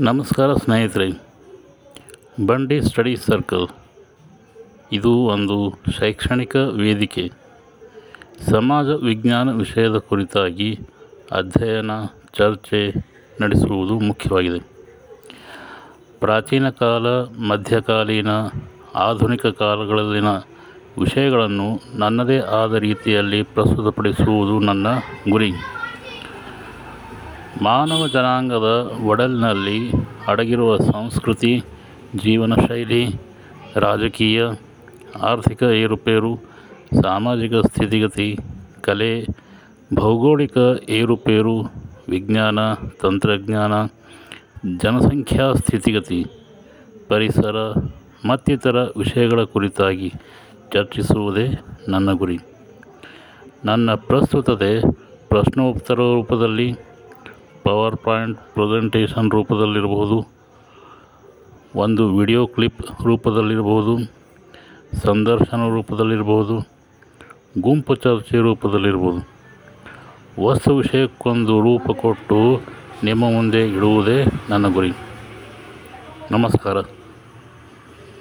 ನಮಸ್ಕಾರ ಸ್ನೇಹಿತರೆ, ಬಂಡಿ ಸ್ಟಡಿ ಸರ್ಕಲ್. ಇದು ಒಂದು ಶೈಕ್ಷಣಿಕ ವೇದಿಕೆ. ಸಮಾಜ ವಿಜ್ಞಾನ ವಿಷಯದ ಕುರಿತಾಗಿ ಅಧ್ಯಯನ, ಚರ್ಚೆ ನಡೆಸುವುದು ಮುಖ್ಯವಾಗಿದೆ. ಪ್ರಾಚೀನ ಕಾಲ, ಮಧ್ಯಕಾಲೀನ, ಆಧುನಿಕ ಕಾಲಗಳಲ್ಲಿನ ವಿಷಯಗಳನ್ನು ನನ್ನದೇ ಆದ ರೀತಿಯಲ್ಲಿ ಪ್ರಸ್ತುತಪಡಿಸುವುದು ನನ್ನ ಗುರಿ. ಮಾನವ ಜನಾಂಗದ ಒಡಲಿನಲ್ಲಿ ಅಡಗಿರುವ ಸಂಸ್ಕೃತಿ, ಜೀವನ ಶೈಲಿ, ರಾಜಕೀಯ, ಆರ್ಥಿಕ ಏರುಪೇರು, ಸಾಮಾಜಿಕ ಸ್ಥಿತಿಗತಿ, ಕಲೆ, ಭೌಗೋಳಿಕ ಏರುಪೇರು, ವಿಜ್ಞಾನ, ತಂತ್ರಜ್ಞಾನ, ಜನಸಂಖ್ಯಾ ಸ್ಥಿತಿಗತಿ, ಪರಿಸರ ಮತ್ತಿತರ ವಿಷಯಗಳ ಕುರಿತಾಗಿ ಚರ್ಚಿಸುವುದೇ ನನ್ನ ಗುರಿ. ನನ್ನ ಪ್ರಸ್ತುತತೆ ಪ್ರಶ್ನೋತ್ತರ ರೂಪದಲ್ಲಿ ಪವರ್ ಪಾಯಿಂಟ್ ಪ್ರೆಸೆಂಟೇಷನ್ ರೂಪದಲ್ಲಿರಬಹುದು. ಒಂದು ವಿಡಿಯೋ ಕ್ಲಿಪ್ ರೂಪದಲ್ಲಿರಬಹುದು. ಸಂದರ್ಶನ ರೂಪದಲ್ಲಿರಬಹುದು. ಗುಂಪು ಚರ್ಚೆ ರೂಪದಲ್ಲಿರ್ಬೋದು ವಸ್ತು ವಿಷಯಕ್ಕೊಂದು ರೂಪ ಕೊಟ್ಟು ನಿಮ್ಮ ಮುಂದೆ ಇಡುವುದೇ ನನ್ನ ಗುರಿ. ನಮಸ್ಕಾರ.